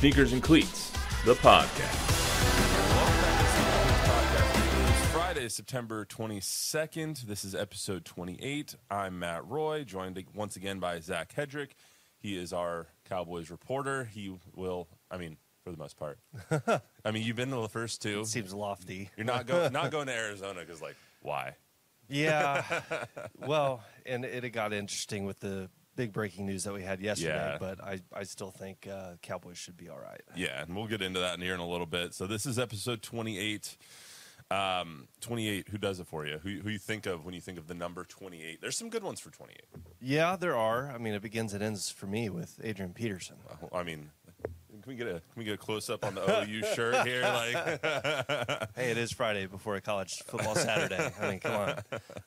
Sneakers and Cleats, the podcast. It is Friday, September 22nd. This is episode 28. I'm Matt Roy, joined once again by Zach Hedrick. He is our Cowboys reporter. He will, I mean, for the most part. I mean, you've been to the first two. It Seems lofty. You're not going not going to Arizona because, like, why? Yeah. well, and it, it got interesting with the big breaking news that we had yesterday, Yeah. but I, I still think uh, Cowboys should be all right. Yeah, and we'll get into that in here in a little bit. So this is episode 28. Um, 28. Who does it for you? Who who you think of when you think of the number 28? There's some good ones for 28. Yeah, there are. I mean, it begins and ends for me with Adrian Peterson. I mean, can we get a can we get a close up on the OU shirt here? Like, hey, it is Friday before a college football Saturday. I mean, come on.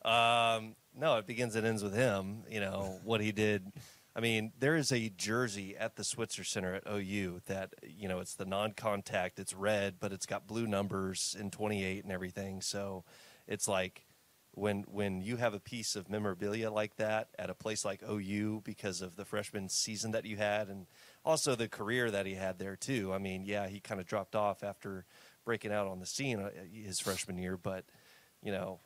Um, no, it begins and ends with him. You know what he did. I mean, there is a jersey at the Switzer Center at OU that you know it's the non-contact. It's red, but it's got blue numbers in 28 and everything. So it's like when when you have a piece of memorabilia like that at a place like OU because of the freshman season that you had and also the career that he had there too. I mean, yeah, he kind of dropped off after breaking out on the scene uh, his freshman year, but you know,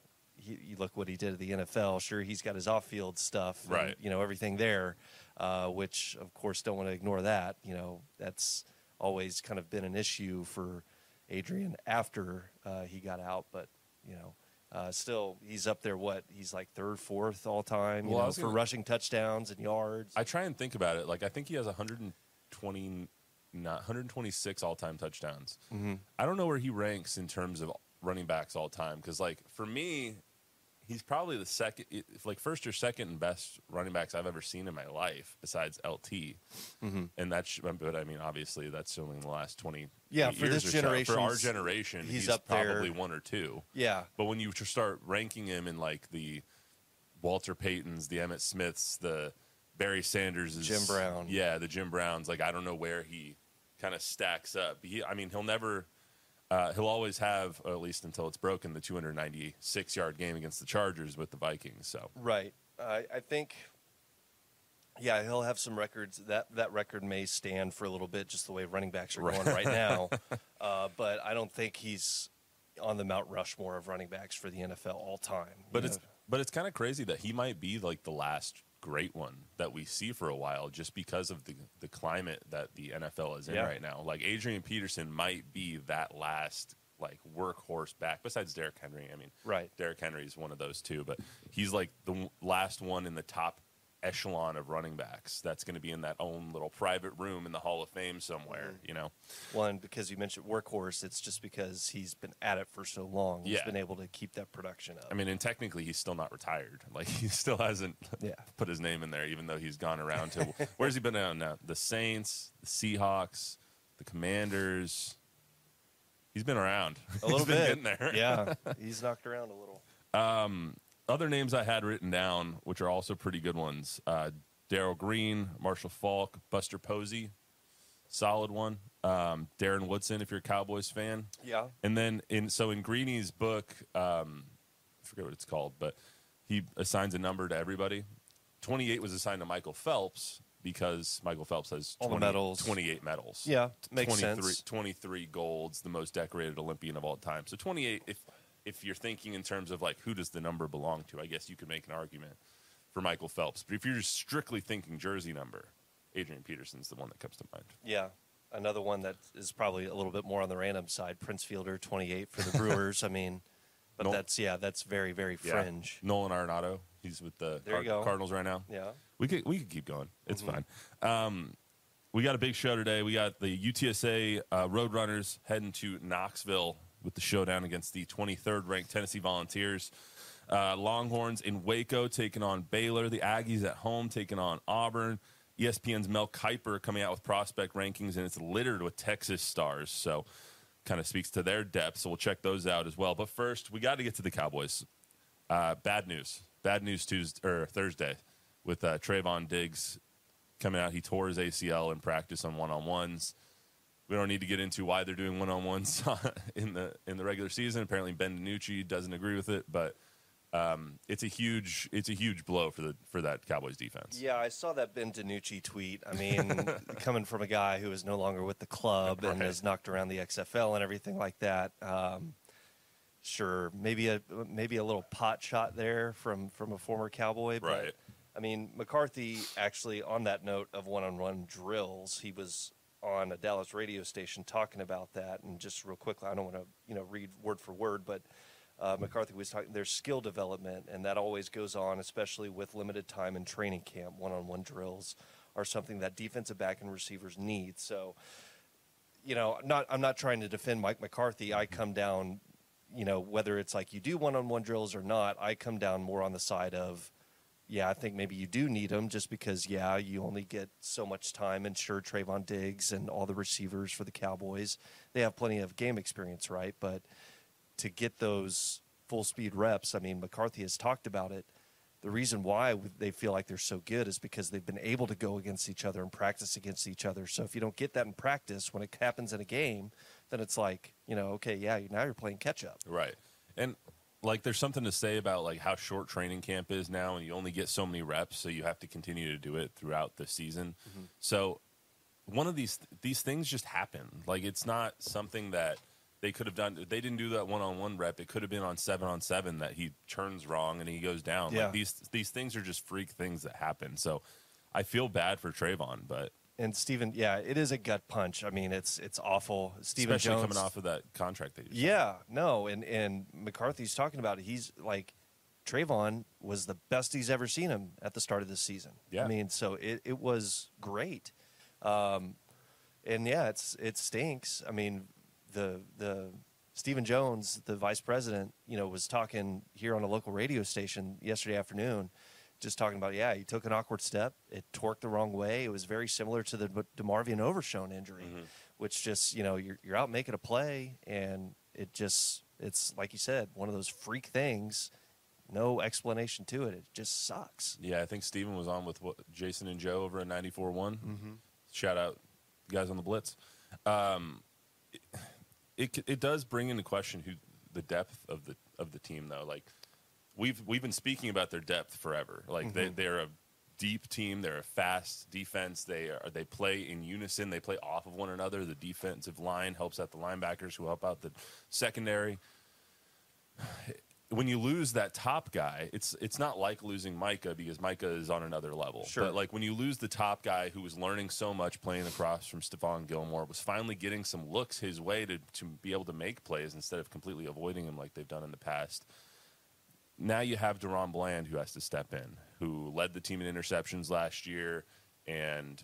he, you look what he did at the NFL. Sure, he's got his off-field stuff, and, Right. You know, everything there, uh, which of course don't want to ignore that. You know, that's always kind of been an issue for Adrian after uh, he got out, but you know. Uh, still, he's up there. What he's like third, fourth all time. You Well, know, for gonna- rushing touchdowns and yards. I try and think about it. Like, I think he has 120, not 126 all time touchdowns. Mm-hmm. I don't know where he ranks in terms of running backs all time because, like, for me, he's probably the second, like first or second best running backs I've ever seen in my life besides LT. Mm-hmm. And that's, but I mean, obviously, that's only in the last 20 Yeah, for years this or so. generation, For our generation, he's he's, up there. probably one or two. yeah, But when you start ranking him in like the Walter Paytons, the Emmett Smiths, the Barry Sanders, Jim Brown. yeah, the Jim Browns, like I don't know where he kind of stacks up. He, I mean, he'll never, uh, he'll always have, or at least until it's broken, the 296 yard game against the Chargers with the Vikings. So Right. I I think. Yeah, he'll have some records. That that record may stand for a little bit, just the way running backs are going right now. uh, but I don't think he's on the Mount Rushmore of running backs for the NFL all time. But you it's but it's kind of crazy that he might be like the last great one that we see for a while, just because of the the climate that the NFL is in Yeah. right now. Like Adrian Peterson might be that last like workhorse back, besides Derrick Henry. I mean, Right. Derrick Henry is one of those too, but he's like the last one in the top echelon of running backs that's going to be in that own little private room in the Hall of Fame somewhere. Mm-hmm. You know, one because you mentioned workhorse. It's just because he's been at it for so long. He's Yeah. been able to keep that production up. I mean, and technically he's still not retired. Like he still hasn't Yeah. put his name in there, even though he's gone around to where's he been on now? The Saints, the Seahawks, the Commanders. He's been around. a little he's been bit. getting there. yeah, he's knocked around a little. Other names I had written down, which are also pretty good ones: uh, Darrell Green, Marshall Faulk, Buster Posey, solid one. Um, Darren Woodson, if you're a Cowboys fan. Yeah. And then in so in Greeny's book, um, I forget what it's called, but he assigns a number to everybody. Twenty eight was assigned to Michael Phelps because Michael Phelps has All the medals. 28 medals. Yeah, makes 23, sense. 23 golds, the most decorated Olympian of all time. So 28, if if you're thinking in terms of like who does the number belong to, I guess you could make an argument for Michael Phelps. But if you're just strictly thinking jersey number, Adrian Peterson's the one that comes to mind. Yeah. Another one that is probably a little bit more on the random side, Prince Fielder, 28 for the Brewers. I mean, but that's, yeah, that's very, very Yeah. fringe. Nolan Arenado, he's with the go. Cardinals right now. Yeah. We could we could keep going. It's Mm-hmm. fine. Um, we got a big show today. We got the UTSA uh, Roadrunners heading to Knoxville with the showdown against the 23rd ranked Tennessee Volunteers. Uh, Longhorns in Waco taking on Baylor. The Aggies at home taking on Auburn. ESPN's Mel Kiper coming out with prospect rankings, and it's littered with Texas stars. So, kind of speaks to their depth. So, we'll check those out as well. But first, we got to get to the Cowboys. Uh, bad news. Bad news Tuesday or Thursday with uh, Trevon Diggs coming out. He tore his ACL in practice on one on ones. We don't need to get into why they're doing one on ones in the in the regular season. Apparently, Ben DiNucci doesn't agree with it, but um, it's a huge it's a huge blow for the for that Cowboys defense. Yeah, I saw that Ben DiNucci tweet. I mean, coming from a guy who is no longer with the club and has knocked around the XFL and everything like that. Um, sure, maybe a maybe a little pot shot there from from a former Cowboy. But, Right. I mean, McCarthy actually, on that note of one-on-one drills, he was on a Dallas radio station talking about that. And just real quickly, I don't want to you know read word for word, but uh, McCarthy was talking. There's skill development, and that always goes on, especially with limited time in training camp. One-on-one drills are something that defensive back and receivers need. So, you know, not I'm not trying to defend Mike McCarthy. I come down, you know, whether it's like you do one-on-one drills or not, I come down more on the side of, yeah, I think maybe you do need them just because, yeah, you only get so much time. And sure, Trevon Diggs and all the receivers for the Cowboys, they have plenty of game experience, right? But to get those full speed reps, I mean, McCarthy has talked about it. The reason why they feel like they're so good is because they've been able to go against each other and practice against each other. So if you don't get that in practice, when it happens in a game, then it's like, you know, okay, yeah, now you're playing catch up. Right. And like there's something to say about like how short training camp is now and you only get so many reps so you have to continue to do it throughout the season. Mm-hmm. So one of these these things just happen. Like it's not something that they could have done. They didn't do that one-on-one rep. It could have been on 7 on 7 that he turns wrong and he goes down. Yeah. Like these these things are just freak things that happen. So I feel bad for Trevon, but And Stephen, yeah, it is a gut punch. I mean, it's it's awful. Stephen especially Jones coming off of that contract that you Yeah, no, and and McCarthy's talking about it. He's like Trevon was the best he's ever seen him at the start of this season. Yeah. I mean, so it, it was great. Um, and yeah, it's it stinks. I mean, the the Stephen Jones, the vice president, you know, was talking here on a local radio station yesterday afternoon, just talking about yeah, he took an awkward step, it torqued the wrong way. It was very similar to the DeMarvion Overshown injury, which just you know you're you're out making a play and it just it's like you said one of those freak things. No explanation to it. It just sucks. Yeah, I think Stephen was on with what, Jason and Joe over at 94 one Shout out guys on the Blitz. Um, it, it it does bring into question who the depth of the of the team though. Like we've we've been speaking about their depth forever. Like they mm-hmm. they're a deep team. They're a fast defense. They are they play in unison. They play off of one another. The defensive line helps out the linebackers who help out the secondary when you lose that top guy, it's it's not like losing Micah because Micah is on another level. Sure. But like when you lose the top guy who was learning so much playing across from Stephon Gilmore, was finally getting some looks his way to to be able to make plays instead of completely avoiding him like they've done in the past. Now you have DaRon Bland who has to step in, who led the team in interceptions last year and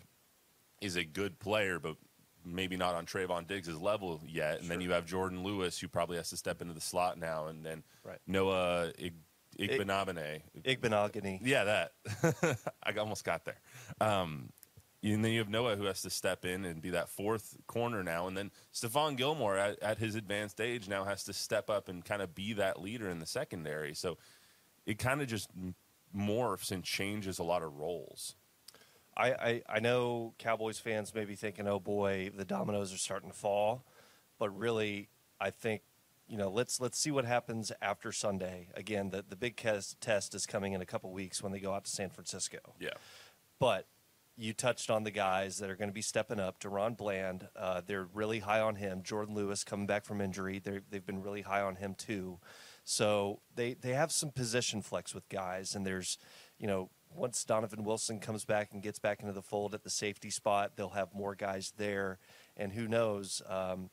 is a good player, but maybe not on Trevon Diggs' level yet. And then you have Jourdan Lewis, who probably has to step into the slot now, and then Right. Noah Ig- Igbenabane. Igbenogany. yeah, that. I almost got there. Um, and then you have Noah, who has to step in and be that fourth corner now. And then Stephon Gilmore, at, at his advanced age, now has to step up and kind of be that leader in the secondary. So it kind of just morphs and changes a lot of roles. I, I, I know Cowboys fans may be thinking, oh boy, the dominoes are starting to fall. But really, I think, you know, let's let's see what happens after Sunday. Again, the, the big test, test is coming in a couple weeks when they go out to San Francisco. Yeah. But you touched on the guys that are going to be stepping up. DaRon Bland, uh, they're really high on him. Jourdan Lewis coming back from injury, they're, they've been really high on him too. So they they have some position flex with guys, and there's, you know, once Donovan Wilson comes back and gets back into the fold at the safety spot, they'll have more guys there, and who knows? Um,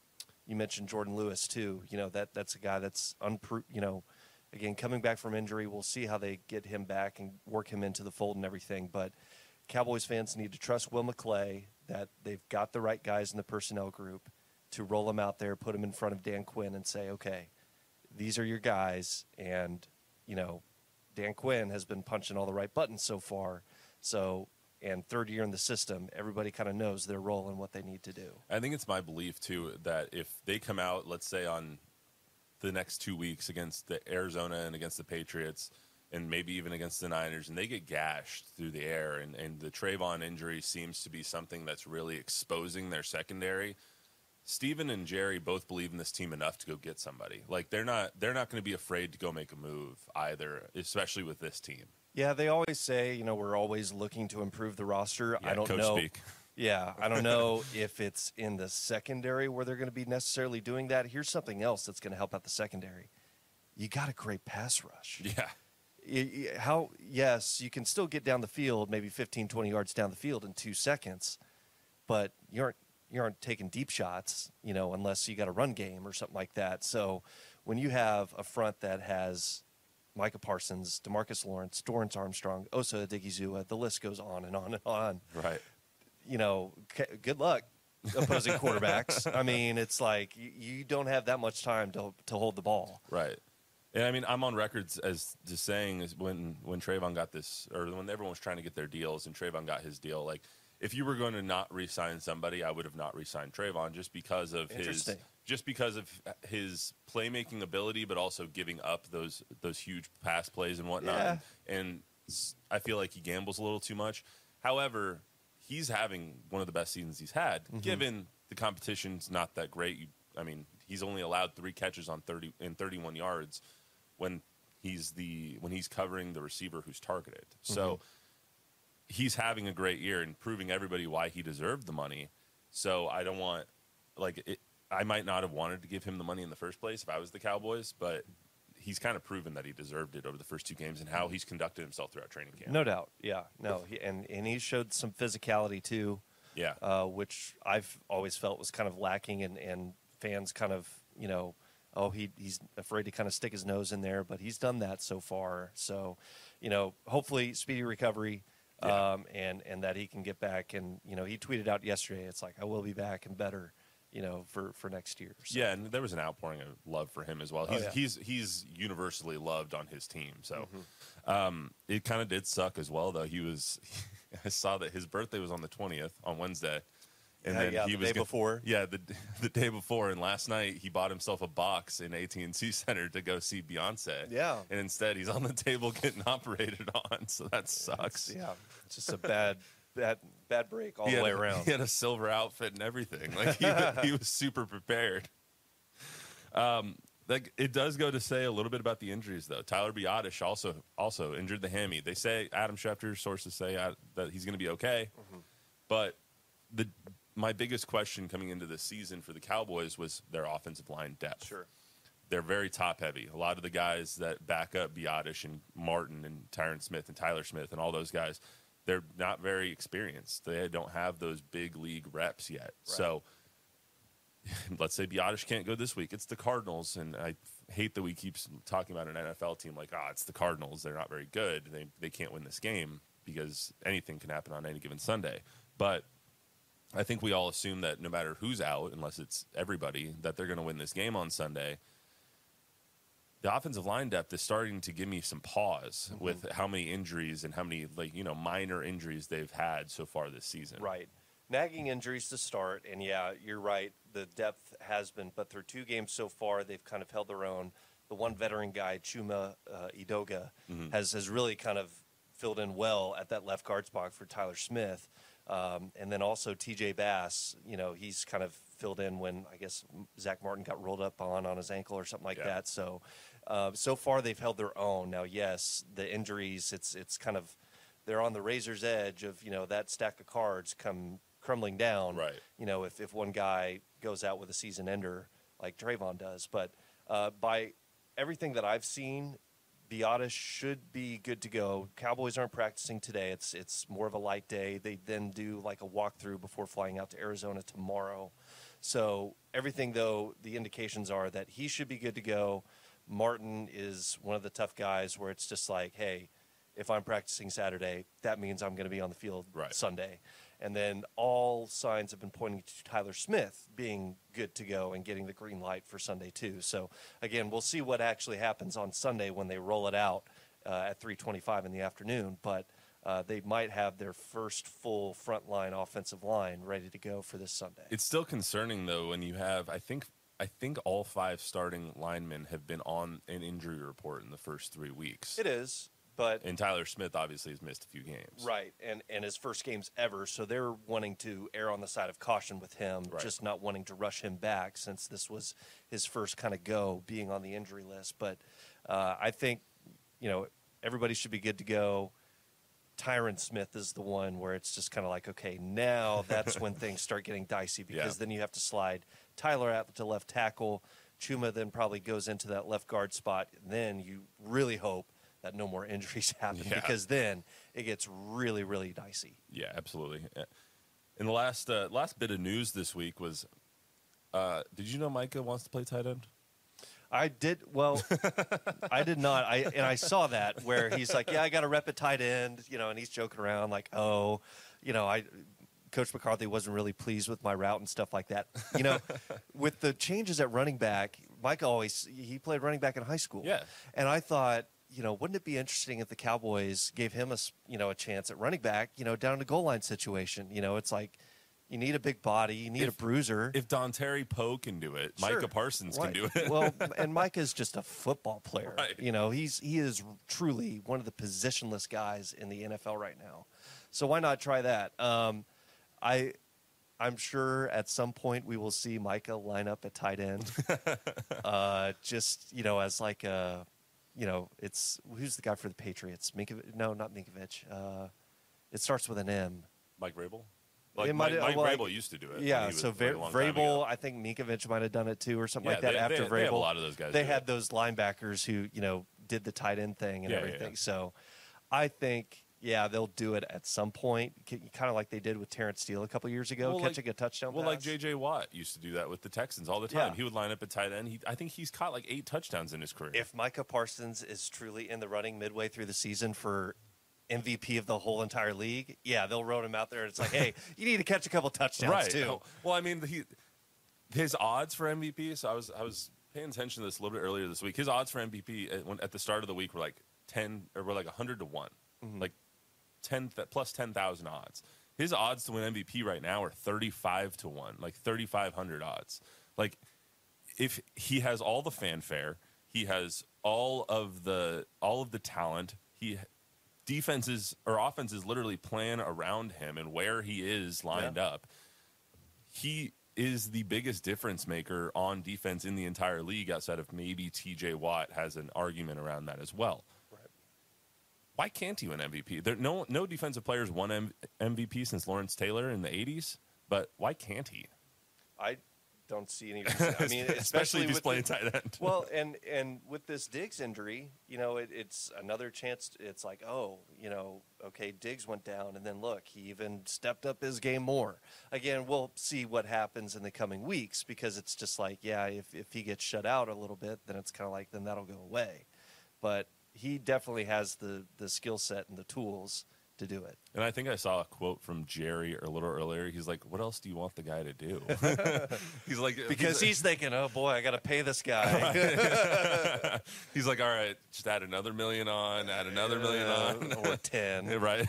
you mentioned Jourdan Lewis too. You know that that's a guy that's unpro- You know, again coming back from injury, we'll see how they get him back and work him into the fold and everything, but. Cowboys fans need to trust Will McClay that they've got the right guys in the personnel group to roll them out there, put them in front of Dan Quinn, and say, okay, these are your guys, and you know, Dan Quinn has been punching all the right buttons so far. So, and third year in the system, everybody kind of knows their role and what they need to do. I think it's my belief too that if they come out, let's say on the next two weeks against the Arizona and against the Patriots, and maybe even against the Niners, and they get gashed through the air, and, and the Trevon injury seems to be something that's really exposing their secondary. Stephen and Jerry both believe in this team enough to go get somebody. Like they're not they're not going to be afraid to go make a move either, especially with this team. Yeah, they always say, you know, we're always looking to improve the roster. Yeah, I don't know. speak. Yeah, I don't know if it's in the secondary where they're going to be necessarily doing that. Here's something else that's going to help out the secondary. You got a great pass rush. Yeah. How yes, you can still get down the field, maybe 15, 20 yards down the field in 2 seconds, but you aren't you aren't taking deep shots, you know, unless you got a run game or something like that. So, when you have a front that has Micah Parsons, Demarcus Lawrence, Dorance Armstrong, Osa Odighizuwa, the list goes on and on and on Right. you know, c- good luck opposing quarterbacks. I mean, it's like you, you don't have that much time to to hold the ball. Right. And I mean, I'm on records as just saying is when when Trevon got this, or when everyone was trying to get their deals, and Trevon got his deal. Like, if you were going to not re-sign somebody, I would have not re-signed Trevon just because of his just because of his playmaking ability, but also giving up those those huge pass plays and whatnot. Yeah. And I feel like he gambles a little too much. However, he's having one of the best seasons he's had, Mm-hmm. given the competition's not that great. You, I mean, he's only allowed three catches on thirty in thirty-one yards when he's the when he's covering the receiver who's targeted. So he's having a great year and proving everybody why he deserved the money. So I don't want like it, I might not have wanted to give him the money in the first place if I was the Cowboys, but he's kind of proven that he deserved it over the first two games and how he's conducted himself throughout training camp. No doubt. Yeah. No. He, and and he showed some physicality too, Yeah. uh, which I've always felt was kind of lacking, and and fans kind of you know. Oh, he he's afraid to kind of stick his nose in there, but he's done that so far. So, you know, hopefully speedy recovery, Yeah. um, and and that he can get back. And you know, he tweeted out yesterday, it's like I will be back and better, you know, for for next year. So, Yeah, and there was an outpouring of love for him as well. Oh, He's yeah. he's he's universally loved on his team. So Mm-hmm. um, it kind of did suck as well, though. He was I saw that his birthday was on the twentieth on Wednesday, and Yeah, then yeah, he the was day gonna- before. Yeah, the the day before, and last night he bought himself a box in AT and T Center to go see Beyonce. Yeah. and instead he's on the table getting operated on. So that sucks. yeah, it's just a bad bad bad break all he the way around. He had a silver outfit and everything. Like he, he was super prepared. Um, like it does go to say a little bit about the injuries, though. Tyler Biadasz also also injured the hammy. They say Adam Schefter sources say uh, that he's going to be okay, but the my biggest question coming into this season for the Cowboys was their offensive line depth. Sure. They're very top heavy. A lot of the guys that back up Biadasz and Martin and Tyron Smith and Tyler Smith and all those guys, they're not very experienced. They don't have those big league reps yet. So let's say Biadasz can't go this week. It's the Cardinals, and I hate that we keep talking about an NFL team like, ah, it's the Cardinals. They're not very good. They they can't win this game because anything can happen on any given Sunday. But I think we all assume that no matter who's out, unless it's everybody, that they're going to win this game on Sunday. The offensive line depth is starting to give me some pause Mm-hmm. with how many injuries and how many like you know minor injuries they've had so far this season. Right. Nagging injuries to start, and yeah, you're right. The depth has been, but through two games so far, they've kind of held their own. The one veteran guy, Chuma uh, Edoga, has has really kind of filled in well at that left guard spot for Tyler Smith, um, and then also T.J. Bass. You know, he's kind of filled in when I guess Zack Martin got rolled up on on his ankle or something like Yeah. that. So, uh, so far they've held their own. Now, yes, the injuries, it's it's kind of they're on the razor's edge of you know that stack of cards come crumbling down. Right. You know, if if one guy goes out with a season ender like Trevon does, but uh, by everything that I've seen, Biadasz should be good to go. Cowboys aren't practicing today. It's it's more of a light day. They then do like a walkthrough before flying out to Arizona tomorrow. So everything though, the indications are that he should be good to go. Martin is one of the tough guys where it's just like, hey, if I'm practicing Saturday, that means I'm going to be on the field Right. Sunday. And then all signs have been pointing to Tyler Smith being good to go and getting the green light for Sunday too. So again, we'll see what actually happens on Sunday when they roll it out uh, at 3:25 in the afternoon. But uh, they might have their first full frontline offensive line ready to go for this Sunday. It's still concerning though when you have I think I think all five starting linemen have been on an injury report in the first three weeks. it is, but And Tyler Smith obviously has missed a few games. Right, and and his first games ever, so they're wanting to err on the side of caution with him, Right. just not wanting to rush him back since this was his first kind of go being on the injury list. But uh, I think you know everybody should be good to go. Tyron Smith is the one where it's just kind of like, okay, now that's when things start getting dicey because Yeah. then you have to slide Tyler out to left tackle. Chuma then probably goes into that left guard spot. Then you really hope that no more injuries happen Yeah. because then it gets really, really dicey. Yeah, absolutely. And the last uh, last bit of news this week was, uh, did you know Micah wants to play tight end? I did well. I did not. I and I saw that where he's like, "Yeah, I got a rep at tight end," you know, and he's joking around like, "Oh, you know, I." Coach McCarthy wasn't really pleased with my route and stuff like that. You know, with the changes at running back, Mike always he played running back in high school. Yeah. and I thought, you know, wouldn't it be interesting if the Cowboys gave him a you know a chance at running back? You know, down the goal line situation. You know, it's like you need a big body, you need If- a bruiser. If Dontari Poe can do it, Sure. Micah Parsons Why- can do it. well, and Micah's just a football player. Right. You know, he's he is truly one of the positionless guys in the NFL right now. So why not try that? Um, I I'm sure at some point we will see Micah line up at tight end. uh, just you know, as like a you know, it's who's the guy for the Patriots? Minkovic? No, not Minkovic. Uh, it starts with an M. Mike Vrabel. Like might- Mike, Mike well, Vrabel used to do it. Yeah, so Ver- a long time Vrabel. I think Minkovic might have done it too, or something Yeah, like that. they- after they- Vrabel, they a lot of those guys They had it. those linebackers who you know did the tight end thing and yeah, everything. yeah. So, I think yeah they'll do it at some point, kind of like they did with Terence Steele a couple years ago, Well, like- catching a touchdown. Well, like. J.J. Watt used to do that with the Texans all the time. Yeah. He would line up at tight end. He, I think he's caught like eight touchdowns in his career. If Micah Parsons is truly in the running midway through the season for MVP of the whole entire league, yeah, they'll roll him out there. and It's like, hey, you need to catch a couple touchdowns right. too. Well, I mean, he his odds for MVP. So I was I was paying attention to this a little bit earlier this week. His odds for MVP at, when, at the start of the week were like ten or were like hundred to one, Mm-hmm. like ten th- plus ten thousand odds. His odds to win MVP right now are thirty five to one, like thirty five hundred odds. Like if he has all the fanfare, he has all of the all of the talent. He defenses or offenses literally plan around him and where he is lined Yeah. up. He is the biggest difference maker on defense in the entire league outside of maybe TJ Watt has an argument around that as well. Why can't he win MVP? There no no defensive players won M- MVP since Lawrence Taylor in the 80s, but why can't he? I don't see any reason. I mean, especially if he's with playing the- tight end. well, and and with this Diggs injury, you know, it, it's another chance. It's like, oh, you know, okay, Diggs went down, and then look, he even stepped up his game more. Again, we'll see what happens in the coming weeks because it's just like, yeah, if if he gets shut out a little bit, then it's kind of like then that'll go away. But he definitely has the the skill set and the tools to do it. And I think I saw a quote from Jerry a little earlier. He's like, "What else do you want the guy to do?" he's like, Because he's thinking, oh boy, I got to pay this guy. he's like, "All right, just add another million on, add another million on." or ten. right?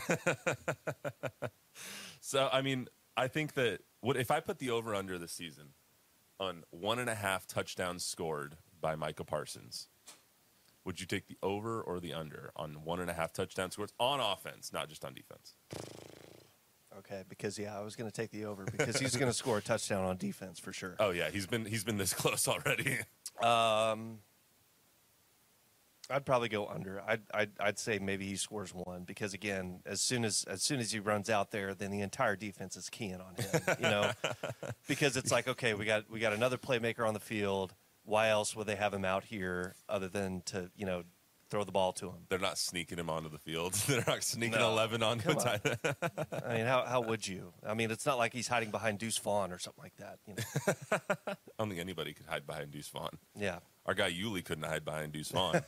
so, I mean, I think that what if I put the over under this season on one and a half touchdowns scored by Micah Parsons? Would you take the over or the under on one and a half touchdown scores on offense, not just on defense? Okay, because yeah, I was going to take the over because he's going to score a touchdown on defense for sure. Oh yeah, he's been he's been this close already. Um, I'd probably go under. I'd, I'd I'd say maybe he scores one because again, as soon as as soon as he runs out there, then the entire defense is keying on him. You know, because it's like okay, we got we got another playmaker on the field. Why else would they have him out here other than to you know throw the ball to him? They're not sneaking him onto the field. They're not sneaking No. eleven onto Come on. tight end. I mean, how how would you? I mean, it's not like he's hiding behind Deuce Vaughn or something like that. You know? I don't think anybody could hide behind Deuce Vaughn. Yeah. Our guy Yuli couldn't hide behind Deuce Vaughn.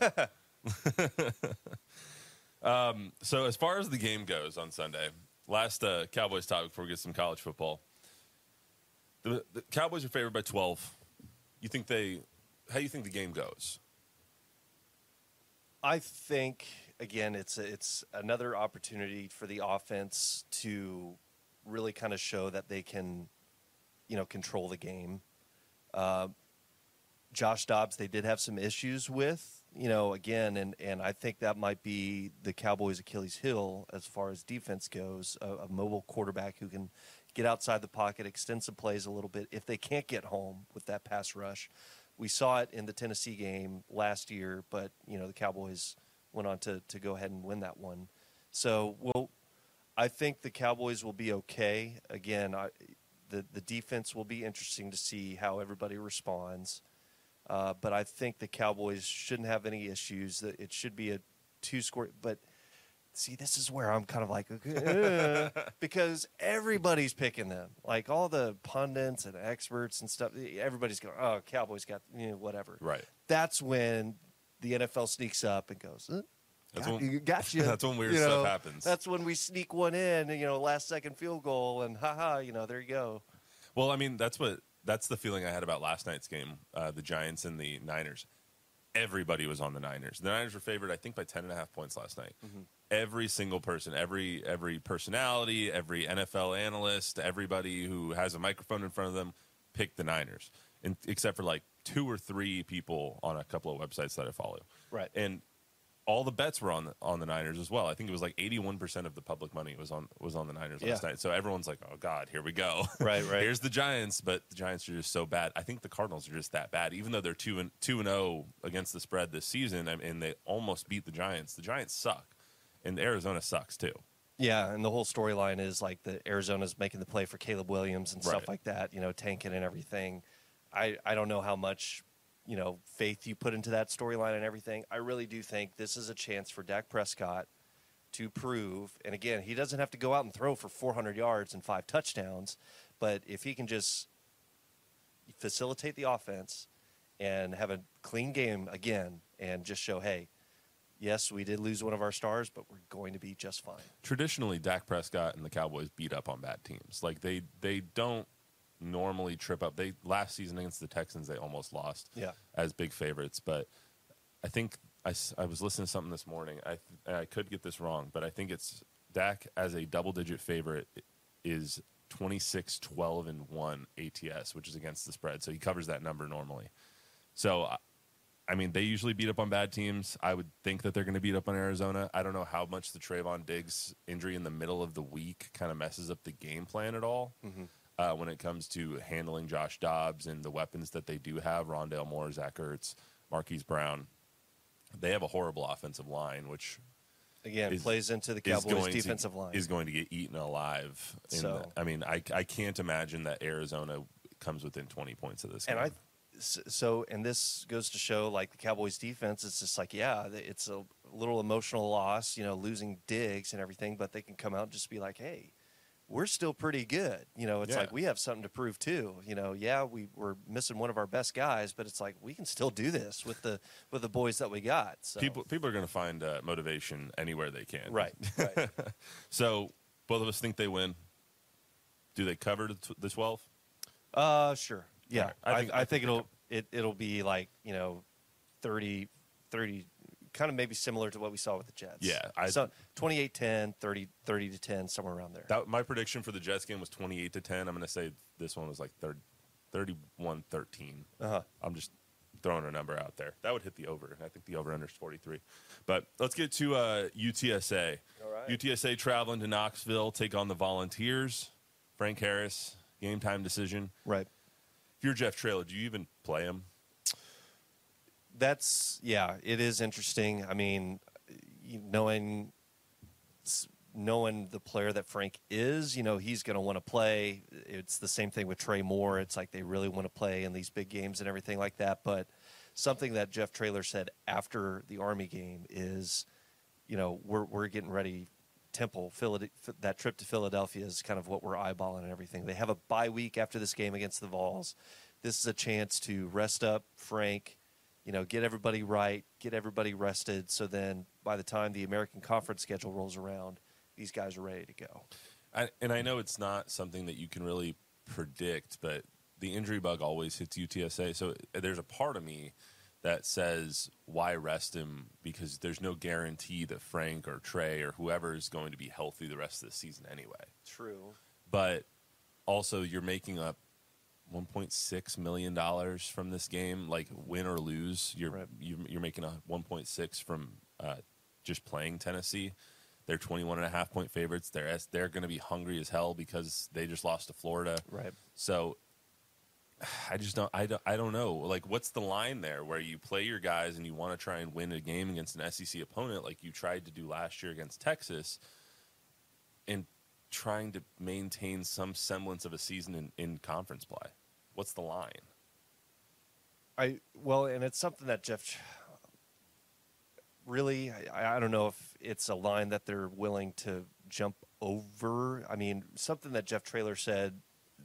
Um, so as far as the game goes on Sunday, last uh, Cowboys topic before we get some college football. The, the Cowboys are favored by 12. You think they? How do you think the game goes? I think again, it's it's another opportunity for the offense to really kind of show that they can, you know, control the game. Uh, Josh Dobbs, they did have some issues with, you know, again, and and I think that might be the Cowboys' Achilles' heel as far as defense goes. A, a mobile quarterback who can get outside the pocket, extend some plays a little bit. If they can't get home with that pass rush, we saw it in the Tennessee game last year, but you know the Cowboys went on to to go ahead and win that one. So, well, I think the Cowboys will be okay. Again, I, the the defense will be interesting to see how everybody responds. Uh, but I think the Cowboys shouldn't have any issues. It should be a two score. But see, this is where I'm kind of like, because everybody's picking them. Like all the pundits and experts and stuff. Everybody's going, oh, Cowboys got you know whatever. Right. That's when the NFL sneaks up and goes. Uh, That's got, when- got you. that's when weird You stuff happens. That's when we sneak one in, you know, last second field goal, and haha, you know, there you go. Well, I mean, that's what that's the feeling I had about last night's game, uh, the Giants and the Niners. Everybody was on the Niners. The Niners were favored, I think, by ten and a half points last night. Mm-hmm. Every single person, every every personality, every NFL analyst, everybody who has a microphone in front of them picked the Niners, and, except for like two or three people on a couple of websites that I follow. Right. and all the bets were on the, on the Niners as well. I think it was like eighty one percent of the public money was on was on the Niners last night. So everyone's like, "Oh God, here we go." Right, right. Here's the Giants, but the Giants are just so bad. I think the Cardinals are just that bad. Even though they're two and two and zero against the spread this season, I mean, and they almost beat the Giants. The Giants suck, and Arizona sucks too. Yeah, and the whole storyline is like the Arizona's making the play for Caleb Williams and Right. stuff like that, you know, tanking and everything. I, I don't know how much, you know, faith you put into that storyline and everything. I really do think this is a chance for Dak Prescott to prove, and again, he doesn't have to go out and throw for 400 yards and five touchdowns, but if he can just facilitate the offense and have a clean game again and just show, hey, yes, we did lose one of our stars, but we're going to be just fine. Traditionally, Dak Prescott and the Cowboys beat up on bad teams. Like they they don't normally trip up. They last season against the Texans, they almost lost. Yeah. as big favorites. But I think I, I was listening to something this morning. I I could get this wrong, but I think it's Dak as a double digit favorite is 26, 12, and 1 ATS, which is against the spread. So he covers that number normally. So, I- I mean, they usually beat up on bad teams. I would think that they're going to beat up on Arizona. I don't know how much the Trevon Diggs injury in the middle of the week kind of messes up the game plan at all mm-hmm. Uh, when it comes to handling Josh Dobbs and the weapons that they do have Rondale Moore, Zach Ertz, Marquise Brown. They have a horrible offensive line, which Again, is- plays into the Cowboys' defensive to, line. is going to get eaten alive. In So- the- I mean, I, I can't imagine that Arizona comes within 20 points of this game. and I, s- so, and this goes to show like the Cowboys' defense. It's just like, yeah, it's a little emotional loss, you know, losing Diggs and everything, but they can come out and just be like, hey, we're still pretty good. You know, it's Yeah. like we have something to prove too. You know, yeah, we we're missing one of our best guys, but it's like we can still do this with the with the boys that we got. So. people people are going to find uh, motivation anywhere they can. right, right. So both of us think they win. Do they cover the, 12? Uh, sure. Yeah, Alright. I I, think- I, I think, think it'll it it'll be like you know, 30, 30 kind of maybe similar to what we saw with the Jets. Yeah, I- so 28-10, 30, 30 to ten, somewhere around there. That, my prediction for the Jets game was 28 to 10. I'm going to say this one was like 30, 31 13. Uh-huh. I'm just throwing a number out there. That would hit the over. I think the over under is 43. But let's get to uh, UTSA. All right. UTSA traveling to Knoxville, take on the Volunteers. Frank Harris, game time decision. Right. If you're Jeff Traylor, do you even play him? That's yeah. It is interesting. I mean, knowing knowing the player that Frank is, you know, he's going to want to play. It's the same thing with Trey Moore. It's like they really want to play in these big games and everything like that. But something that Jeff Traylor said after the Army game is, you know, we're we're getting ready. Temple, that trip to Philadelphia is kind of what we're eyeballing and everything. They have a bye week after this game against the Vols. This is a chance to rest up Frank, you know, get everybody right, get everybody rested. So then by the time the American Conference schedule rolls around, these guys are ready to go. I, and I know it's not something that you can really predict, but the injury bug always hits UTSA. So uh, there's a part of me that says, why rest him? Because there's no guarantee that Frank or Trey or whoever is going to be healthy the rest of the season anyway. True. But also, you're making up 1.6 million dollars from this game, like win or lose. You're Right. you, you're making a 1.6 from uh, just playing Tennessee. They're 21 and a half point favorites. They're they're going to be hungry as hell because they just lost to Florida. Right. So I just don't I don't I don't know. Like what's the line there where you play your guys and you want to try and win a game against an SEC opponent like you tried to do last year against Texas and trying to maintain some semblance of a season in, in conference play. What's the line? I well, and it's something that Jeff really. I, I don't know if it's a line that they're willing to jump over. I mean, something that Jeff Traylor said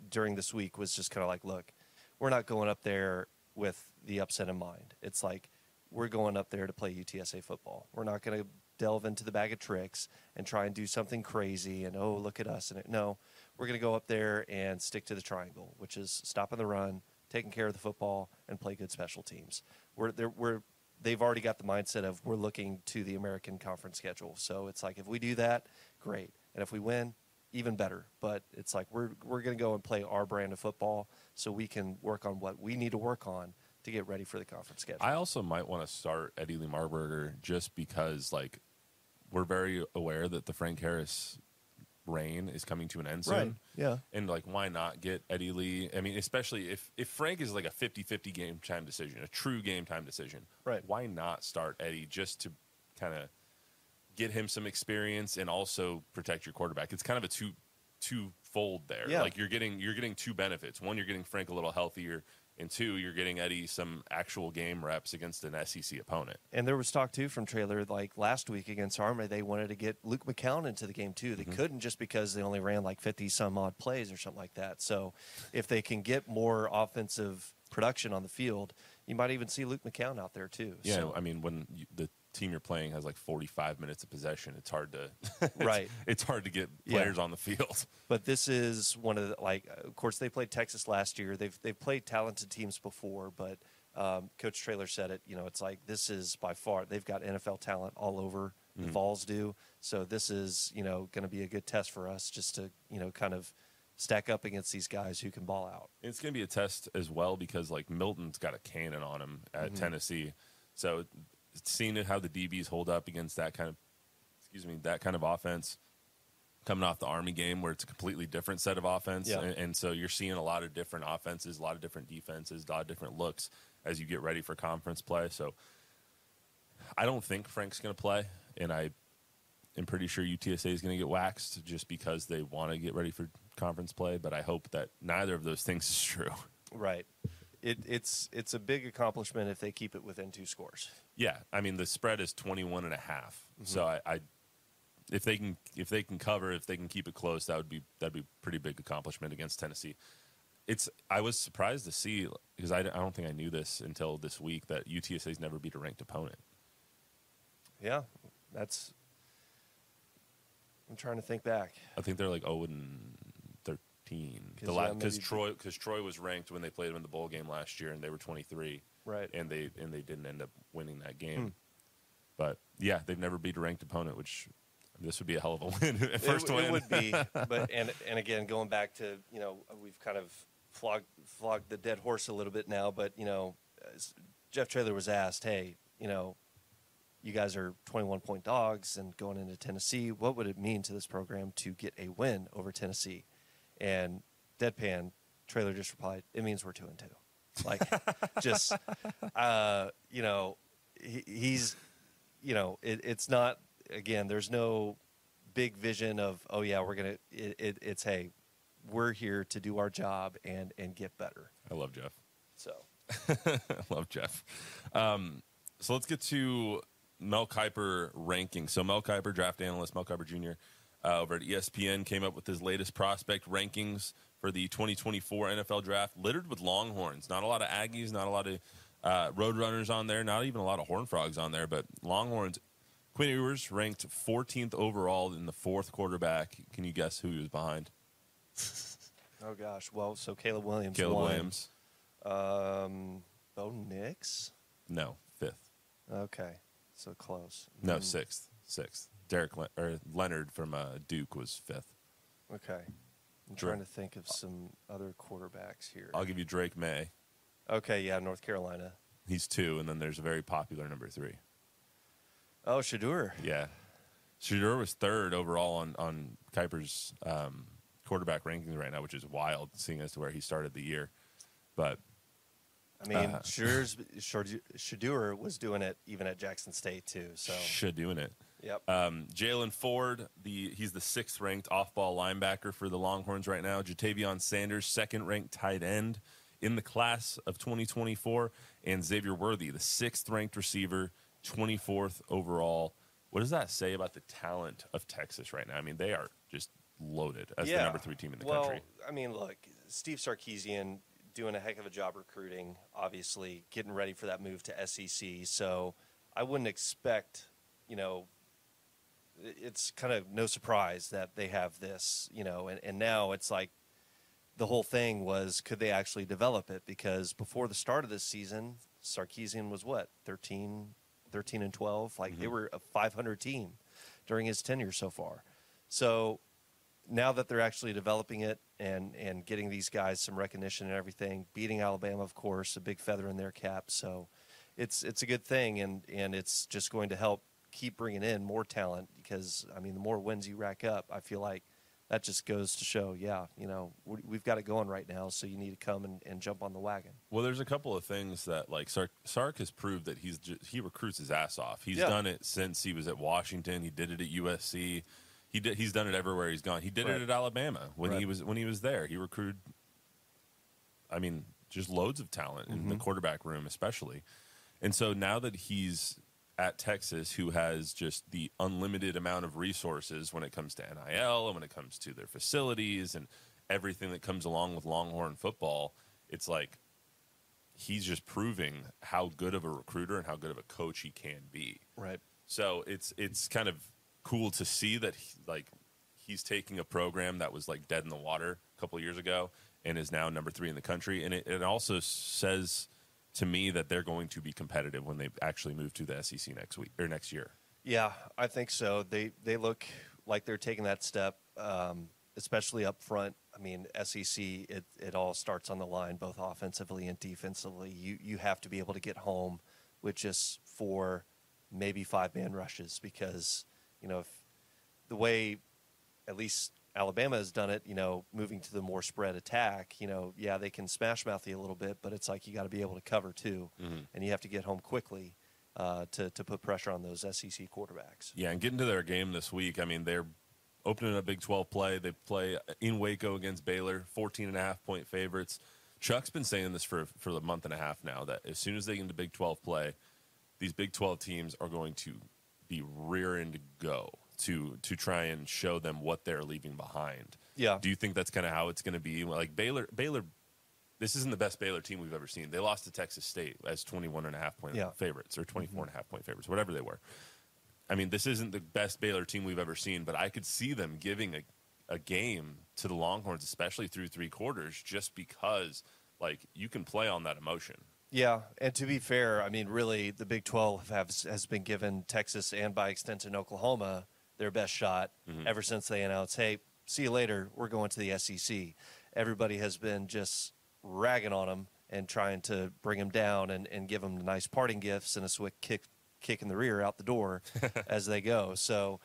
during this week was just kind of like, look, we're not going up there with the upset in mind. It's like we're going up there to play UTSA football. We're not going to delve into the bag of tricks and try and do something crazy and oh look at us and it. No, we're going to go up there and stick to the triangle, which is stopping the run, taking care of the football, and play good special teams. We're we're they've already got the mindset of we're looking to the American Conference schedule. So it's like if we do that, great, and if we win, even better. But it's like we're we're going to go and play our brand of football so we can work on what we need to work on to get ready for the conference schedule. I also might want to start Eddie Lee Marburger just because like we're very aware that the Frank Harris reign is coming to an end soon. Right. Yeah. And like why not get Eddie Lee? I mean, especially if if Frank is like a 50-50 game time decision, a true game time decision. Right. Why not start Eddie just to kind of get him some experience and also protect your quarterback? It's kind of a two two-fold there. Yeah. Like you're getting you're getting two benefits. One, you're getting Frank a little healthier, and two, you're getting Eddie some actual game reps against an SEC opponent. And there was talk too from Traylor like last week against Army, they wanted to get Luke McCown into the game too. They mm-hmm. couldn't just because they only ran like fifty some odd plays or something like that. So if they can get more offensive production on the field, you might even see Luke McCown out there too. Yeah, So, I mean, when you, the team you're playing has like 45 minutes of possession, it's hard to Right. It's hard to get Yeah. players on the field. But this is one of the like. Of course, they played Texas last year. They've they've played talented teams before, but um, Coach Traylor said it. You know, it's like this is by far they've got NFL talent all over. The Vols do. So this is you know going to be a good test for us just to you know kind of stack up against these guys who can ball out. It's going to be a test as well because like Milton's got a cannon on him at Mm-hmm. Tennessee, so seeing how the DBs hold up against that kind of excuse me that kind of offense coming off the Army game where it's a completely different set of offense, Yeah. and, and so you're seeing a lot of different offenses, a lot of different defenses, a lot of different looks as you get ready for conference play. So I don't think Frank's going to play, and I am pretty sure UTSA is going to get waxed just because they want to get ready for conference play. But I hope that neither of those things is true. Right. It, it's it's a big accomplishment if they keep it within two scores. Yeah, I mean the spread is 21 and a half. Mm-hmm. So I, I if they can if they can cover, if they can keep it close, that would be that'd be a pretty big accomplishment against Tennessee. It's I was surprised to see because I, I don't think I knew this until this week that UTSA's never beat a ranked opponent. Yeah, that's. I'm trying to think back. I think they're like 0 and 13. 'Cause, The yeah, because maybe- Troy because Troy was ranked when they played them in the bowl game last year and they were 23. Right. And they and they didn't end up winning that Hmm. game. But yeah, they've never beat a ranked opponent, which this would be a hell of a win. First it, win. It would be, but and and again, going back to you know, we've kind of flogged flogged the dead horse a little bit now, but you know, Jeff Traylor was asked, hey, you know, you guys are 21 point dogs and going into Tennessee. What would it mean to this program to get a win over Tennessee? And deadpan Traylor just replied, it means we're two and two. Like, just uh, you know, he, he's you know, it, it's not again. There's no big vision of oh yeah, we're gonna. It, it, it's hey, we're here to do our job and and get better. I love Jeff. So I love Jeff. Um, so let's get to Mel Kiper ranking. So Mel Kiper, draft analyst, Mel Kiper Jr. Uh, over at ESPN came up with his latest prospect rankings for the 2024 NFL draft, littered with Longhorns. Not a lot of Aggies, not a lot of Uh, Roadrunners on there, not even a lot of Horn Frogs on there, but Longhorns. Quinn Ewers ranked 14th overall in the fourth quarterback. Can you guess who he was behind? Oh gosh. Well, so Caleb Williams. Caleb won. Williams. Um, Bo Nix. No, fifth. Okay, so close. No, Mm, sixth. Sixth. Derek Le- or Leonard from uh, Duke was fifth. Okay. I'm Sure. trying to think of some other quarterbacks here. I'll give you Drake Maye. Okay, yeah, North Carolina. He's two, and then there's a very popular number three. Oh, Shedeur. Yeah. Shedeur was third overall on, on Kiper's um, quarterback rankings right now, which is wild, seeing as to where he started the year. But I mean, Uh, Shedeur's, Shedeur, Shedeur was doing it even at Jackson State too. So, should doing it. Yep. Um, Jaylan Ford, the he's the sixth ranked off ball linebacker for the Longhorns right now. Ja'Tavion Sanders, second ranked tight end in the class of 2024, and Xavier Worthy, the sixth ranked receiver, 24th overall. What does that say about the talent of Texas right now? I mean, they are just loaded as the number three team in the well, country. I mean, look, Steve Sarkisian doing a heck of a job recruiting, obviously getting ready for that move to SEC. So I wouldn't expect, you know, it's kind of no surprise that they have this, you know, and, and now it's like the whole thing was could they actually develop it? Because before the start of this season, Sarkisian was what, 13, 13 and 12? Like they mm-hmm. were a 500 team during his tenure so far. So now that they're actually developing it and and getting these guys some recognition and everything, beating Alabama, of course, a big feather in their cap. So it's it's a good thing, and and it's just going to help keep bringing in more talent because I mean, the more wins you rack up, I feel like that just goes to show, yeah, you know, we- we've got it going right now, so you need to come and, and jump on the wagon. Well, there's a couple of things that like Sark, Sark has proved that he's ju- he recruits his ass off. He's Yeah. done it since he was at Washington. He did it at USC. He did, he's done it everywhere he's gone. He did Right. it at Alabama when he was when he was there. He recruited. I mean, just loads of talent in Mm-hmm. the quarterback room, especially. And so now that he's at Texas, who has just the unlimited amount of resources when it comes to NIL and when it comes to their facilities and everything that comes along with Longhorn football, it's like he's just proving how good of a recruiter and how good of a coach he can be. Right. So it's it's kind of cool to see that he, like he's taking a program that was like dead in the water a couple of years ago and is now number three in the country. And it, it also says to me that they're going to be competitive when they actually move to the SEC next week or next year. Yeah, I think so. They they look like they're taking that step, um, especially up front. I mean, SEC it it all starts on the line, both offensively and defensively. You you have to be able to get home with just four, maybe five man rushes because you know if the way at least Alabama has done it, you know, moving to the more spread attack, you know, yeah, they can smash mouth you a little bit, but it's like you got to be able to cover too, and you have to get home quickly uh, to to put pressure on those SEC quarterbacks. Yeah, and getting to their game this week, I mean, they're opening a Big 12 play. They play in Waco against Baylor, 14 and a half point favorites. Chuck's been saying this for for a month and a half now that as soon as they get into Big 12 play, these Big 12 teams are going to be rearing to go to to try and show them what they're leaving behind. Yeah. Do you think that's kind of how it's going to be? Like Baylor Baylor this isn't the best Baylor team we've ever seen. They lost to Texas State as 21 and a half point Yeah. favorites or 24 mm-hmm. and a half point favorites, whatever they were. I mean, this isn't the best Baylor team we've ever seen, but I could see them giving a, a game to the Longhorns, especially through three quarters, just because like you can play on that emotion. Yeah, and to be fair, I mean, really, the Big 12 has, has been given Texas and by extension Oklahoma their best shot ever since they announced, hey, see you later, we're going to the SEC. Everybody has been just ragging on them and trying to bring them down and, and give them nice parting gifts and a swift kick, kick in the rear out the door as they go. So,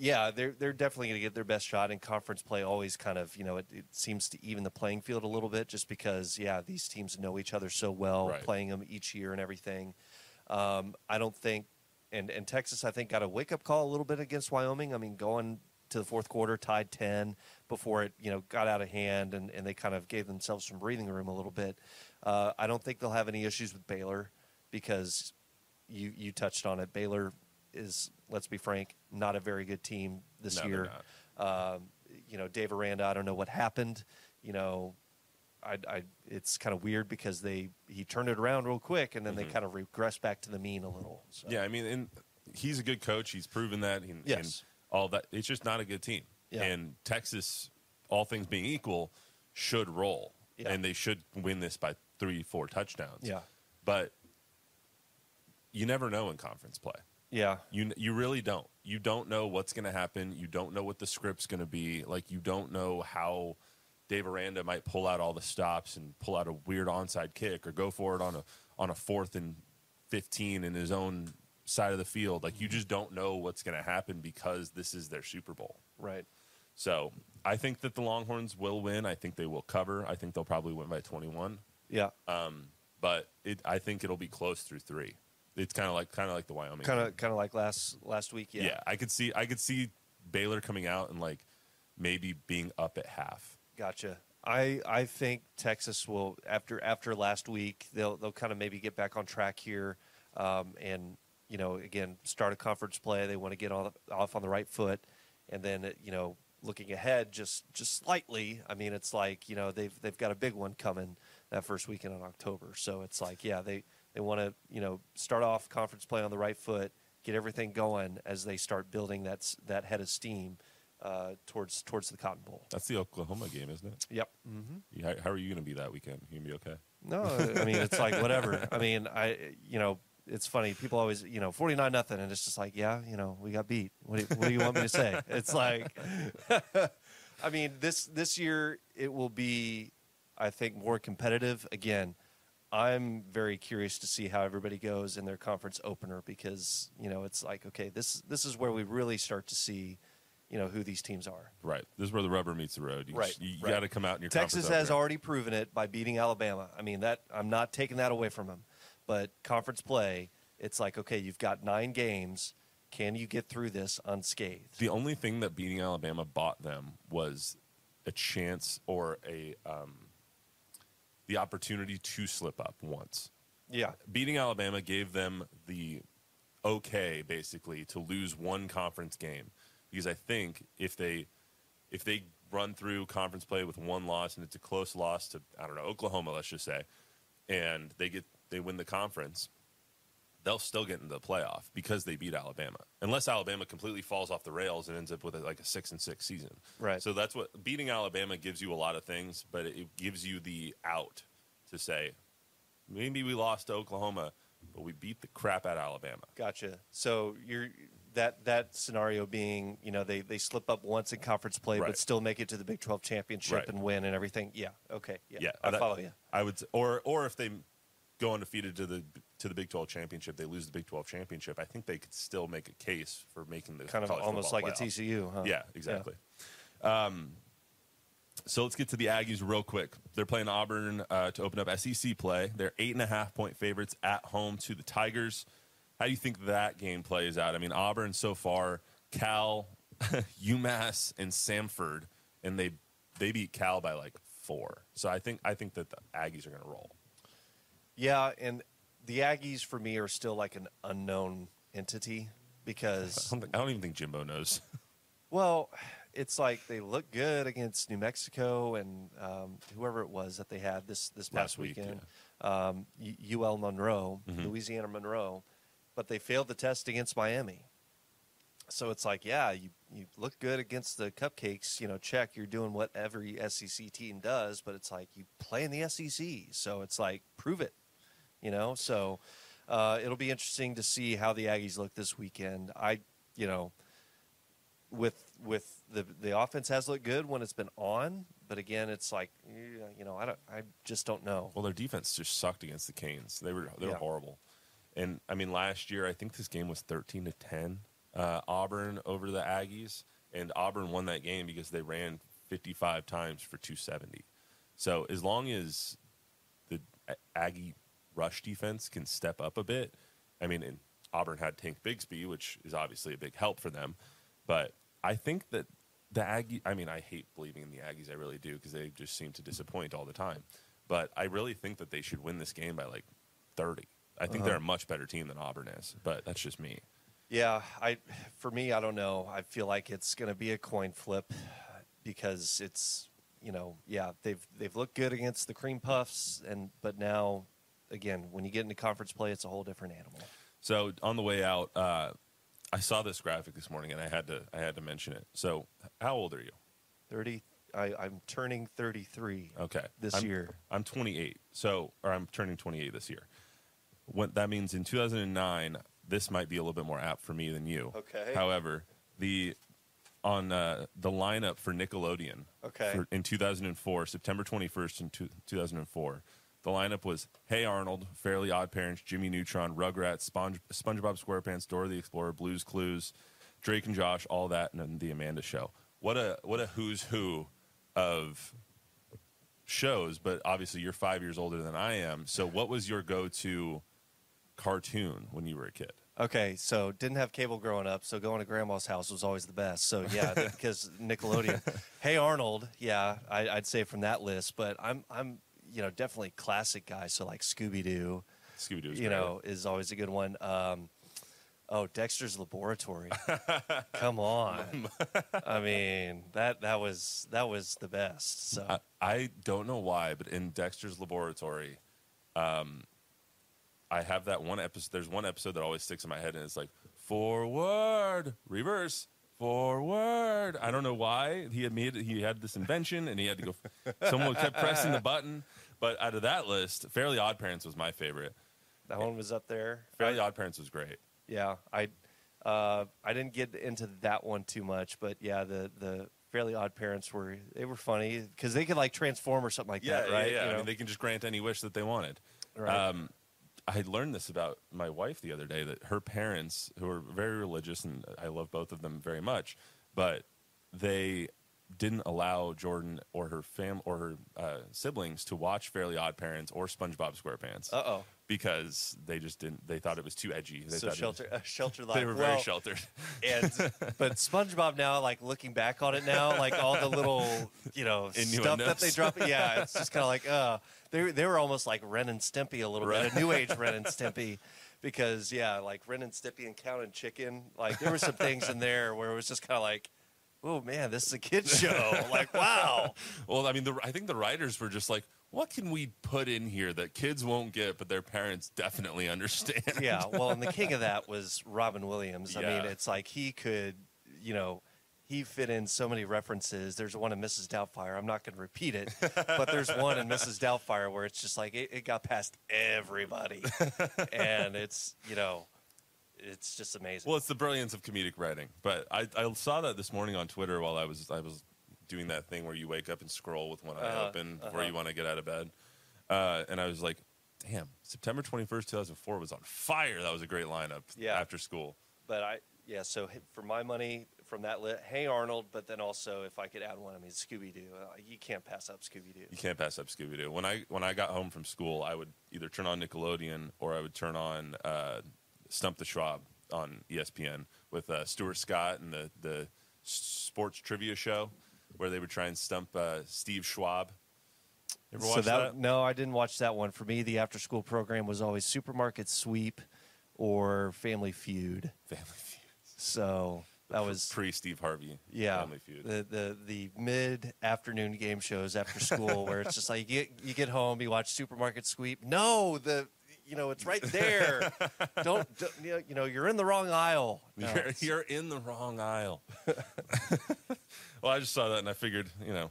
yeah, they're they're definitely going to get their best shot. And conference play always kind of you know it, it seems to even the playing field a little bit, just because yeah these teams know each other so well, Right. playing them each year and everything. Um, I don't think, and and Texas I think got a wake up call a little bit against Wyoming. I mean going to the fourth quarter tied ten before it you know got out of hand and, and they kind of gave themselves some breathing room a little bit. Uh, I don't think they'll have any issues with Baylor because you you touched on it. Baylor is, let's be frank, not a very good team this No, year. Um, you know, Dave Aranda, I don't know what happened. You know, I, I it's kind of weird because they he turned it around real quick and then they kind of regress back to the mean a little. So. Mm-hmm. Yeah, I mean, and he's a good coach. He's proven that. And, Yes. and all that. It's just not a good team. Yeah. And Texas, all things being equal, should roll, Yeah. and they should win this by three, four touchdowns. Yeah. But you never know in conference play. Yeah. You you really don't. You don't know what's going to happen. You don't know what the script's going to be. Like you don't know how Dave Aranda might pull out all the stops and pull out a weird onside kick or go for it on a on a fourth and fifteen in his own side of the field. Like you mm-hmm. just don't know what's going to happen because this is their Super Bowl. Right. So I think that the Longhorns will win. I think they will cover. I think they'll probably win by twenty one. Yeah. Um, but it, I think it'll be close through three. It's kind of like kind of like the Wyoming. Kind of kind of like last last week. Yeah. yeah. I could see I could see Baylor coming out and like maybe being up at half. Gotcha. I I think Texas will after after last week they'll they'll kind of maybe get back on track here, um, and you know again start a conference play. They want to get on, off on the right foot, and then uh, you know looking ahead just just slightly. I mean it's like you know they've they've got a big one coming that first weekend in October. So it's like yeah they they want to you know start off conference play on the right foot, get everything going as they start building that that head of steam uh, towards towards the Cotton Bowl. That's the Oklahoma game, isn't it? Yep. You- How, how are you going to be that weekend? You gonna be okay? No, I mean it's like whatever. I mean, I you know it's funny. People always you know forty nine nothing, and it's just like yeah, you know we got beat. What do, you- what do you want me to say? It's like, I mean this this year it will be, I think more competitive again. I'm very curious to see how everybody goes in their conference opener because you know it's like okay this this is where we really start to see, you know who these teams are. Right. This is where the rubber meets the road. You, Right, You, right. got to come out in your Texas has already proven it by beating Alabama. I mean that I'm not taking that away from them, but conference play, it's like okay, you've got nine games. Can you get through this unscathed? The only thing that beating Alabama bought them was a chance or a um, the opportunity to slip up once. Yeah, Beating Alabama gave them the okay, basically, to lose one conference game because I think if they if they run through conference play with one loss and it's a close loss to I don't know Oklahoma, let's just say, and they get they win the conference, they'll still get into the playoff because they beat Alabama. Unless Alabama completely falls off the rails and ends up with a, like a six and six season. Right. So that's what beating Alabama gives you a lot of things, but it gives you the out to say maybe we lost to Oklahoma, but we beat the crap out of Alabama. gotcha. So you're that that scenario being you know they they slip up once in conference play Right. but still make it to the Big 12 championship Right. and win and everything. Yeah, okay, yeah, Yeah, I follow you. I would, or or if they go undefeated to the to the Big Twelve championship, they lose the Big Twelve championship. I think they could still make a case for making the Kind of almost like a. TCU, huh? Yeah, exactly. Um, so let's get to the Aggies real quick. They're playing Auburn uh, to open up SEC play. They're eight and a half point favorites at home to the Tigers. How do you think that game plays out? I mean, Auburn so far, Cal, UMass, and Samford, and they they beat Cal by like four. So I think I think that the Aggies are going to roll. Yeah, and the Aggies for me are still like an unknown entity I because don't, think, I don't even think Jimbo knows. well, it's like they look good against New Mexico and um, whoever it was that they had this this Last past week, weekend, um, UL Monroe, Mhm. Louisiana Monroe, but they failed the test against Miami. So it's like, yeah, you you look good against the cupcakes, you know, check, you're doing what every SEC team does, but it's like you play in the SEC, so it's like prove it, you know. So uh, it'll be interesting to see how the Aggies look this weekend. I, you know, with with the the offense has looked good when it's been on, but again, it's like you know, I don't, I just don't know. Well, their defense just sucked against the Canes. They were they were Yeah. horrible. And I mean, last year I think this game was thirteen to ten. Uh, Auburn over the Aggies, and Auburn won that game because they ran fifty five times for two seventy. So as long as the Aggie rush defense can step up a bit, I mean, and Auburn had Tank Bigsby, which is obviously a big help for them. But I think that the Aggie, I mean, I hate believing in the Aggies, I really do, because they just seem to disappoint all the time. But I really think that they should win this game by like 30. I think they're a much better team than Auburn is, but that's just me. Yeah, I for me, I don't know. I feel like it's going to be a coin flip because it's you know, yeah, they've they've looked good against the Cream Puffs, and but now, again, when you get into conference play, it's a whole different animal. So on the way out, uh, I saw this graphic this morning, and I had to I had to mention it. So how old are you? Thirty, I, I'm turning thirty three. Okay, This I'm- year. I'm 28. So or I'm turning 28 this year. What that means in 2009, this might be a little bit more apt for me than you. Okay. However, the on uh, the lineup for Nickelodeon Okay. for, in 2004, September 21st in two, 2004, the lineup was Hey Arnold, Fairly Odd Parents, Jimmy Neutron, Rugrats, Sponge, SpongeBob SquarePants, Dora the Explorer, Blues Clues, Drake and Josh, all that, and then the Amanda Show. What a what a who's who of shows. But obviously, you're five years older than I am. So, what was your go-to cartoon when you were a kid? Okay, so didn't have cable growing up, so going to grandma's house was always the best. So yeah, because Nickelodeon. hey Arnold, yeah, I, I'd say from that list, but I'm I'm you know definitely classic guy. So like Scooby Doo, Scooby Doo. you know, is always a good one. Um, oh, Dexter's Laboratory. Come on, I mean that that was that was the best. So I, I don't know why, but in Dexter's Laboratory, um, I have that one episode. There's one episode that always sticks in my head, and it's like forward, reverse, forward. I don't know why he had made he had this invention, and he had to go. Someone kept pressing the button, but out of that list, Fairly Odd Parents was my favorite. that one was up there. Fairly Odd Parents was great. Yeah, I uh, I didn't get into that one too much, but yeah, the the Fairly Odd Parents were they were funny because they could like transform or something like Yeah, that, right? yeah, yeah. You I mean, they can just grant any wish that they wanted. Right. Um, I learned this about my wife the other day that her parents, who are very religious, and I love both of them very much, but they didn't allow Jordan or her fam or her uh, siblings to watch Fairly Odd Parents or SpongeBob SquarePants Uh oh. Because they just didn't. They thought it was too edgy. They So shelter, uh, shelter life. they were very sheltered. And but SpongeBob now, like looking back on it now, like all the little you know stuff that they drop. Yeah, it's just kind of like uh, they they were almost like Ren and Stimpy a little Right. bit, a new age Ren and Stimpy. Because yeah, like Ren and Stimpy and Cow and Chicken, like there were some things in there where it was just kind of like, oh man, this is a kids show. like wow, Well, I mean, the, I think the writers were just like, what can we put in here that kids won't get, but their parents definitely understand? yeah. Well, and the king of that was Robin Williams. I mean, it's like he could, you know, he fit in so many references. There's one in Mrs. Doubtfire. I'm not going to repeat it, but there's one in Mrs. Doubtfire where it's just like it, it got past everybody, and it's you know, it's just amazing. Well, it's the brilliance of comedic writing. But I, I saw that this morning on Twitter while I was I was doing that thing where you wake up and scroll with one eye Uh-huh, open before uh-huh. you want to get out of bed, uh, and I was like, damn, September twenty first, two thousand four was on fire. That was a great lineup. Yeah. after school. but I yeah. So for my money from that lit, Hey Arnold, but then also if I could add one, I mean Scooby Doo. Uh, you can't pass up Scooby Doo. You can't pass up Scooby Doo. When I when I got home from school, I would either turn on Nickelodeon or I would turn on uh, Stump the Schwab on ESPN with uh, Stuart Scott and the the sports trivia show where they would try and stump uh, Steve Schwab. You ever so watch that, that? no, I didn't watch that one. For me, the after school program was always Supermarket Sweep or Family Feud. Family Feud. So that was pre Steve Harvey. yeah Family Feud. the the the mid afternoon game shows after school where it's just like you get you get home you watch Supermarket Sweep. No, the you know it's right there. don't, don't you know, you know you're in the wrong aisle. No, you're, you're in the wrong aisle. well, I just saw that and I figured, you know,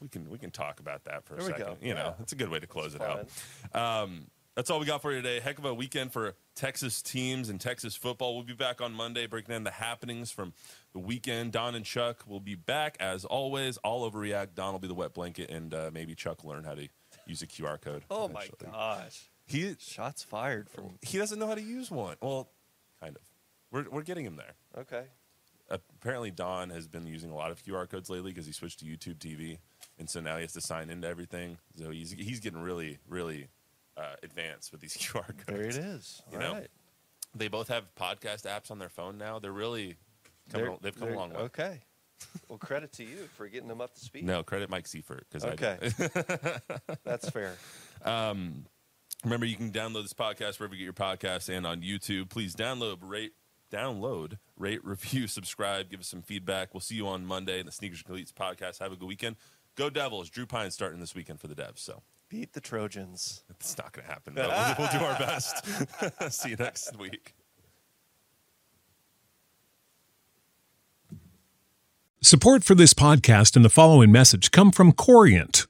we can we can talk about that for a There we second. go. You know, it's a good way to close it fun. out. Um, that's all we got for you today. Heck of a weekend for Texas teams and Texas football. We'll be back on Monday breaking down the happenings from the weekend. Don and Chuck will be back as always. All overreact. Don will be the wet blanket, and uh, maybe Chuck will learn how to use a QR code. Oh my gosh! He Shots fired from. he doesn't know how to use one. Well, kind of. We're we're getting him there. Okay. apparently Don has been using a lot of QR codes lately because he switched to YouTube TV, and so now he has to sign into everything. So he's he's getting really really uh, advanced with these QR codes. There it is. You All know, right. They both have podcast apps on their phone now. They're really coming, They're- they've come a long way. Okay. Well, credit to you for getting them up to speed. No credit Mike Seifert because Okay. That's fair. Remember, you can download this podcast wherever you get your podcasts and on YouTube. Please download, rate, download, rate, review, subscribe, give us some feedback. We'll see you on Monday in the Sneakers and Cleats podcast. Have a good weekend. Go Devils. Drew Pyne starting this weekend for the Devs. So Beat the Trojans. it's not going to happen. But we'll, we'll do our best. See you next week. Support for this podcast and the following message come from Corient.